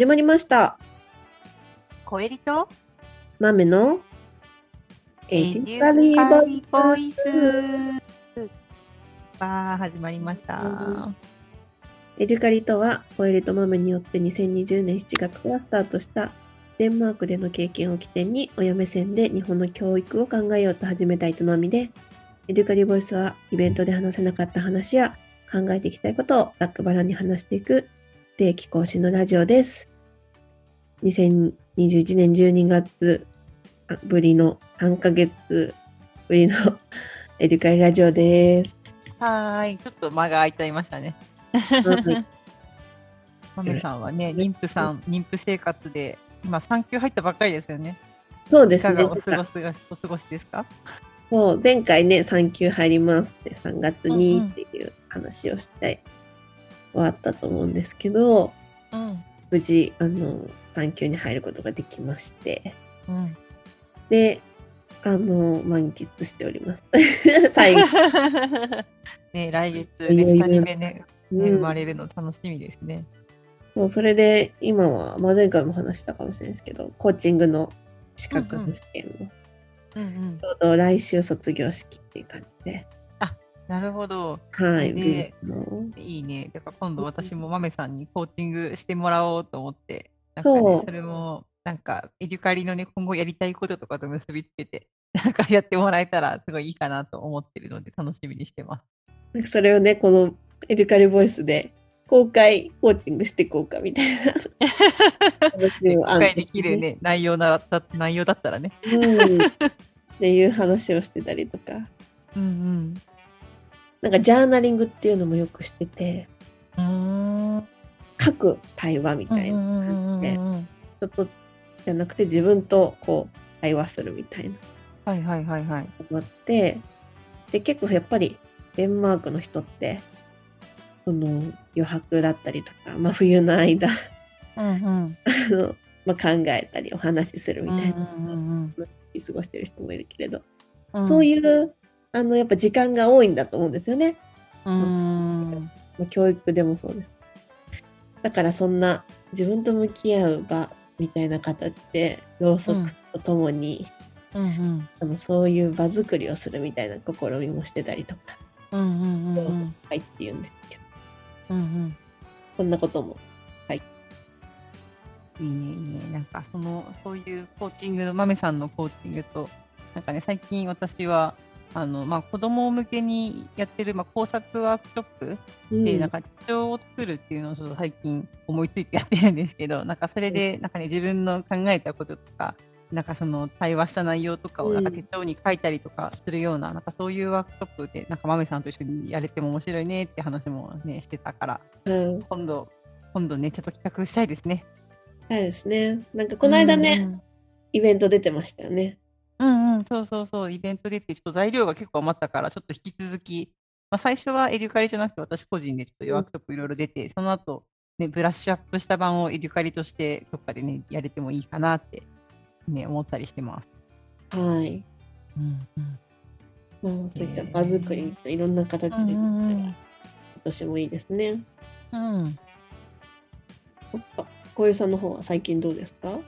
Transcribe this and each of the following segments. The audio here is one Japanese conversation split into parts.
始まりました。コエリと豆のエデュカリーボイスさあ始まりました。エデュカリとは、コエルと豆によって2020年7月からスタートしたデンマークでの経験を起点に親目線で日本の教育を考えようと始めた営みで、エデュカリボイスはイベントで話せなかった話や考えていきたいことをざっくばらんに話していく定期更新のラジオです。2021年12月あぶりの3ヶ月ぶりの エデュカリラジオです。はーい、ちょっと間が空いていましたね。はいマメさんはね、妊婦さん、妊婦生活で今産休入ったばっかりですよね。そうですね。お過ごしお過ごしですか？そう、前回ね、産休入りますって3月にっていう話をして終わったと思うんですけど、うん無事、あの、産休に入ることができまして、うん。で、あの、満喫しております。最後。ね来月いよいよね二人目ねねうん生まれるの楽しみですね。そうそれで、今は、まあ、前回も話したかもしれないですけど、コーチングの資格の試験を、うんうんち。ょうど来週卒業式っていう感じで、なるほど。はい。いいね。だから今度私もマメさんにコーチングしてもらおうと思って、なんかね、そうそれもなんかエデュカリのね、今後やりたいこととかと結びつけて、なんかやってもらえたらすごいいいかなと思ってるので楽しみにしてます。なんかそれをね、このエデュカリボイスで公開コーチングしていこうかみたいな 公開できるね、内容なだ内容だったらね。うん。っていう話をしてたりとか、うんなんかジャーナリングっていうのもよくしてて。書く対話みたいな。感じで、うん人とじゃなくて自分とこう対話するみたいな。はいはいはいはい。あって、で、結構やっぱりデンマークの人って、その余白だったりとか、まあ冬の間、うんうん。あのまあ、考えたりお話しするみたいな、過ごしてる人もいるけれど、うん。そういうあのやっぱ時間が多いんだと思うんですよね。うん。まあ教育でもそうです。だからそんな自分と向き合う場みたいな形でろうそくとともに、うんうん。あのそういう場作りをするみたいな試みもしてたりとか、うんうんうんうん。はいって言うんですけど、うんうん。そんなこともいいね、いいね。なんか、その、そういうコーチングの、豆さんのコーチングと、なんかね、最近私は、あの、まあ、子供向けにやってる、まあ、工作ワークショップうんで、なんか、手帳を作るっていうのをちょっと最近思いついてやってるんですけど、なんか、それで、なんかね、自分の考えたこととか、なんかその対話した内容とかをなんかうん手帳に書いたりとかするような、なんかそういうワークショップで、なんか豆さんと一緒にやれても面白いねって話もね、してたから、うん、今度、今度ね、ちょっと企画したいですね。そうですね。なんかこの間ね、うんうんイベント出てましたよね。うんうん、そうそうそう、イベント出て、ちょっと材料が結構余ったから、ちょっと引き続き、まあ、最初はエデュカリじゃなくて、私個人でちょっとワークショップいろいろ出て、その後、ね、ブラッシュアップした版をエデュカリとして、どっかでね、やれてもいいかなって、ね、思ったりしてます。はい。うんうん。まあ、そういった場作りみたいないろんな形で、今年もいいですね。うん、やっぱ小遊さんの方は最近どうですか？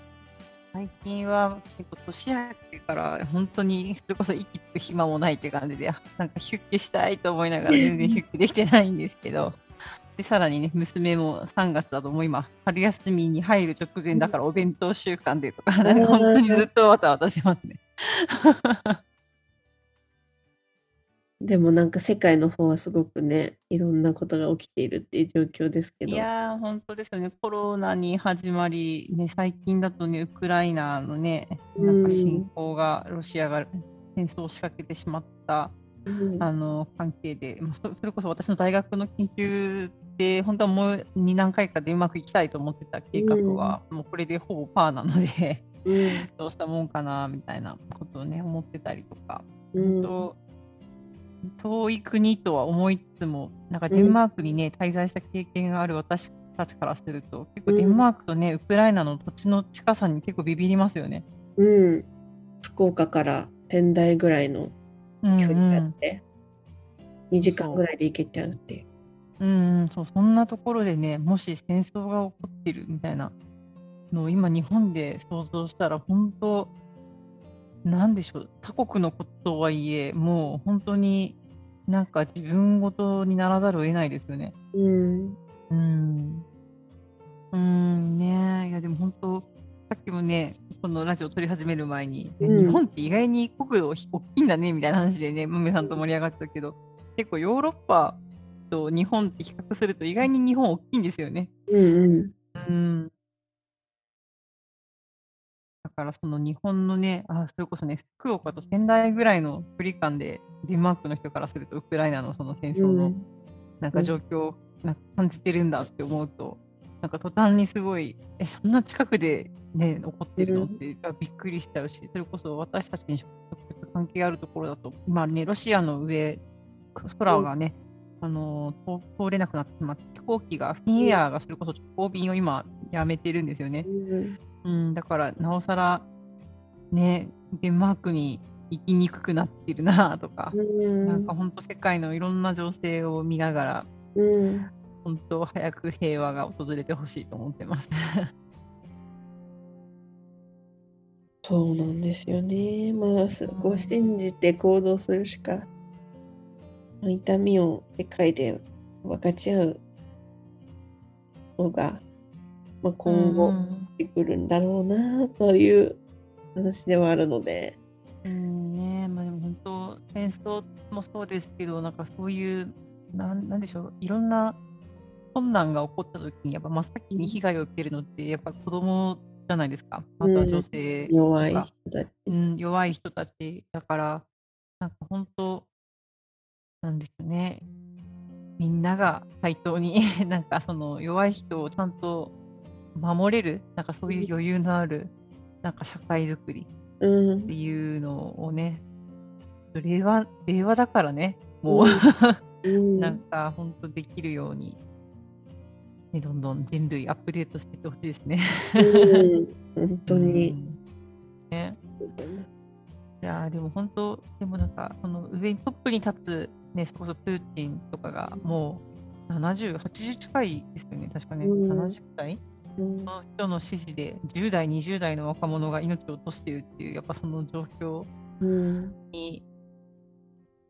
最近は結構年明けから本当にそれこそ息つく暇もないって感じで、あ なんかヒュッケしたいと思いながら全然ヒュッケできてないんですけど、でさらにね、娘も3月だともう今、春休みに入る直前だからお弁当週間でとか、なんか本当にずっとわたわたしてますね。でもなんか世界の方はすごくね、いろんなことが起きているっていう状況ですけど。いやー、本当ですよね。コロナに始まり、ね、最近だとね、ウクライナのね、なんか侵攻が、ロシアが戦争を仕掛けてしまったうん。あの関係で、まあ、そそれこそ私の大学の研究で、本当はもう2何回かでうまくいきたいと思ってた計画は、もうこれでほぼパーなので、うん。どうしたもんかなみたいなことをね、思ってたりとか、うん。と遠い国とは思いつつも、なんかデンマークにね、滞在した経験がある私たちからすると、結構デンマークとね、ウクライナの土地の近さに結構ビビりますよね。うん、福岡から仙台ぐらいのうん距離があうんって、2時間ぐらいで行けちゃうっていう。うんうん、そうそんなところでね、もし戦争が起こってるみたいなのを今日本で想像したら本当なんでしょう他国のことはいえもう本当になんか自分ごとにならざるを得ないですよね。うん。うん。うんねいやでも本当さっきもねこのラジオ撮り始める前に、うん日本って意外に国土大きいんだねみたいな話でねムメさんと盛り上がってたけど結構ヨーロッパと日本って比較すると意外に日本大きいんですよね。うんうん。うん。だからその日本のね、あそれこそね、福岡と仙台ぐらいの距離感で、デンマークの人からすると、ウクライナのその戦争のうん。なんか状況をなんか感じてるんだって思うと、なんか途端にすごい、え、そんな近くでね、起こってるの？うん。って、あびっくりしちゃうし、それこそ私たちに直接関係あるところだと、今ね、ロシアの上、空がね、あのー通通れなくなってしまって、飛行機が、フィンエアーがそれこそ直行便を今、やめてるんですよね。うんうん、だから、なおさら、ね、デンマークに行きにくくなってるなとか、うん。なんか本当世界のいろんな情勢を見ながら、うん。本当早く平和が訪れてほしいと思ってます。そうなんですよね。まあ、そこを信じて行動するしか、まあ痛みを世界で分かち合うのが、まあ、今後うん。出てくるんだろうなという話ではあるので、うんねまあ、でも本当、戦争もそうですけど、なんかそういう、なんなんでしょう、いろんな困難が起こったときに、やっぱ真っ先に被害を受けるのって、やっぱ子供じゃないですか、あとは女性とか、弱い人たち。うん、弱い人たちだから、なんか本当、なんですよね、みんなが対等に、なんかその弱い人をちゃんと守れる、なんかそういう余裕のある、なんか社会づくりうん。っていうのをね、令和令和だからね、もう、うん。なんか本当できるように、ね、どんどん人類アップデートしていってほしいですね。うん。本当に。うん。ね。いやーでも本当、でもなんか、その上にトップに立つ、ね、それこそプーチンとかがもう70、80近いですよね、確かね、うん。70代うん。の人の指示で、10代、20代の若者が命を落としているっていう、やっぱその状況うん。に、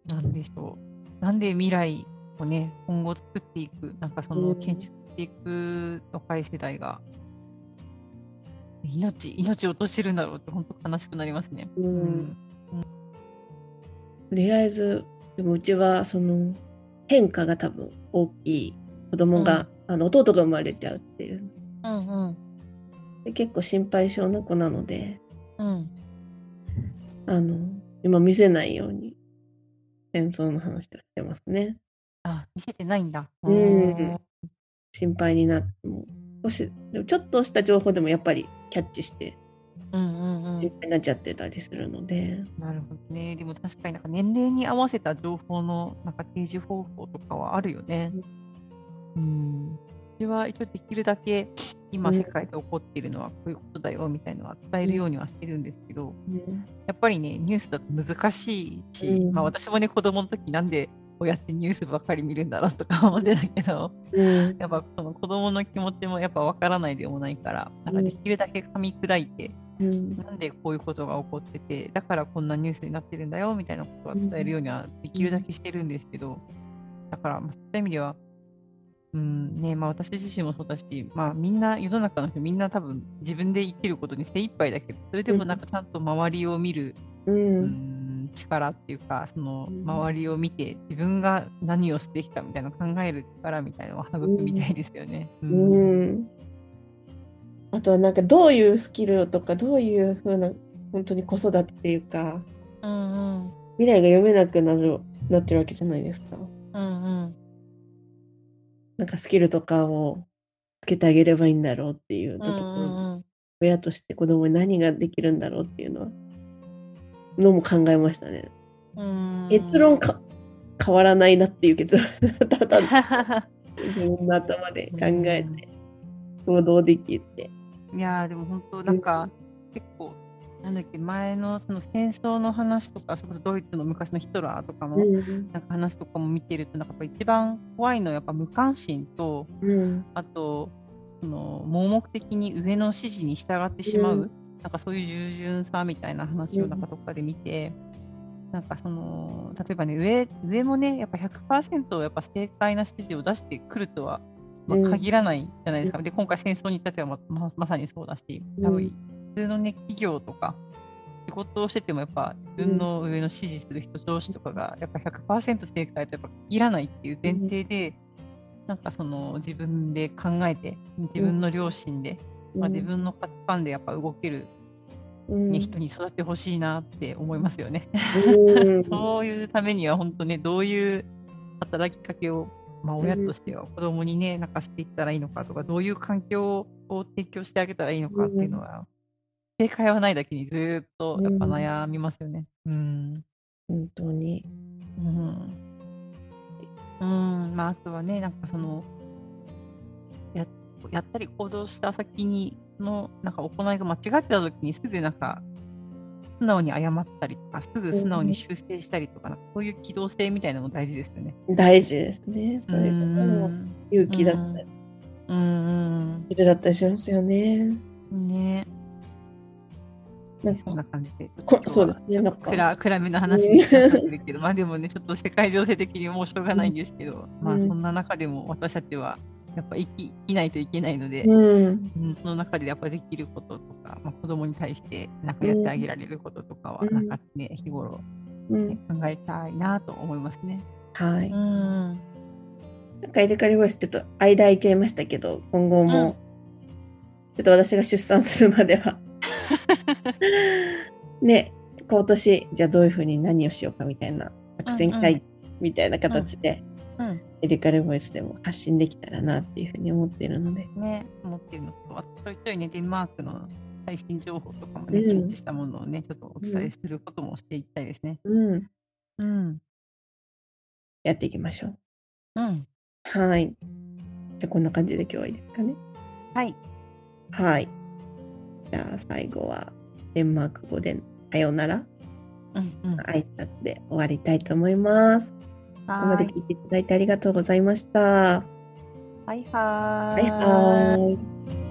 なんでしょう、なんで未来をね、今後作っていく、なんかそのうん。建築していく若い世代が、命、命を落としてるんだろうって、本当悲しくなりますね。ううん。ん。とりあえずでもうちはその変化が多分大きい子供が、あの弟が生まれちゃうっていううんうんで結構心配性な子なのでうんあの今見せないように戦争の話をしてますねあ、見せてないんだ。うん心配になっても少しでもちょっとした情報でもやっぱりキャッチしてうんうんうん心配になっちゃってたりするので、なるほどね。でも確かになんか年齢に合わせた情報のなんか提示方法とかはあるよね。うん。私は一応できるだけ今うん世界で起こっているのはこういうことだよみたいなのは伝えるようにはしてるんですけど、うんやっぱりね、ニュースだと難しいし、うん。まあ私もね、子供の時なんでこうやってニュースばっかり見るんだろうとか 思ってたけど、うん。やっぱその子供の気持ちもやっぱ分からないでもないから、なんかできるだけ噛み砕いて、うん。なんでこういうことが起こってて、だからこんなニュースになってるんだよみたいなことは伝えるようにはできるだけしてるんですけど、だから、まあ、そういう意味では、うんねまあ、私自身もそうだし、まあ、みんな、世の中の人、みんな多分自分で生きることに精一杯だけど、それでもなんかちゃんと周りを見る、ううんん、力っていうか、そのうん。周りを見て、自分が何をすべきかみたいな考える力みたいなのを育みたいですよね。ううん。あとはなんかどういうスキルとかどういうふうな本当に子育てっていうかうんうん。未来が読めなくなるなってるわけじゃないですか。うんうんなんかスキルとかをつけてあげればいいんだろうっていうところ、うん親として子供に何ができるんだろうっていうのはのも考えましたね。うん結論か変わらないなっていう結論ただ 自分の頭で考えて行動できて。いやーでも本当なんか、結構なんだっけ前のその戦争の話とかそれこそドイツの昔のヒトラーとかのうん。なんか話とかも見てるとなんかやっぱ一番怖いのはやっぱ無関心とうん。あとその盲目的に上の指示に従ってしまう、うん。なんかそういう従順さみたいな話をなんかどっかで見て、なんかその例えばね上上もねやっぱ100%やっぱ正解な指示を出してくるとは、まあうん。限らないじゃないですか、で今回戦争に至ってはまままさにそうだし多分通のね企業とか仕事をしててもやっぱ自分の上の指示する人、上司とかがやっぱ100%正解とやっぱ限らないっていう前提で、なんかその自分で考えて自分の良心で、まあ、自分の価値観でやっぱ動ける、うん。ね人に育ってほしいなって思いますよね。うん。そういうためには本当ねどういう働きかけを、まあ、親としては子供にねなんかしていったらいいのかとかどういう環境を提供してあげたらいいのかっていうのは、正解はないだけにずーっとやっぱ悩みますよね。うん本当に。うんうんまあ、あとはね、なんかその、ややったり行動した先にの、なんか行いが間違ってた時にすぐなんか、素直に謝ったりとか、すぐ素直に修正したりとか、なんかそういう機動性みたいなのも大事ですよね。大事ですね。そういううこともん勇気だったり、うんいるだったりしますよね。うん。ねそんな感じで。こそうですね。なんか暗暗めの話になっちゃってるけど、まあでもね、ちょっと世界情勢的にもうしょうがないんですけど、まあうんそんな中でも私たちはやっぱ生き生きないといけないので、うん。うん、その中でやっぱできることとか、まあ、子供に対してなんかやってあげられることとかは、うんなんかね、日頃、うんね、考えたいなと思いますね。はい。ん。なんかエレカリボイスちょっと間空いちゃいましたけど、今後うんも、ちょっと私が出産するまでは、ね、今年、じゃあどういうふうに何をしようかみたいな作戦会議みたいな形で、うん。エレカリボイスでも発信できたらなっていうふうに思っているので、ね、思っているのと、あとちょいちょいね、デンマークの最新情報とかもね、うんキャッチしたものをね、ちょっとお伝えすることもしていきたいですね。うん、うん。やっていきましょう。うん。はい。じゃあこんな感じで今日はいいですかね。はい。はい。じゃあ最後はデンマーク語でさようならうん。うん。挨拶で終わりたいと思います。ここまで聞いていただいてありがとうございました。はいはーはいはーい。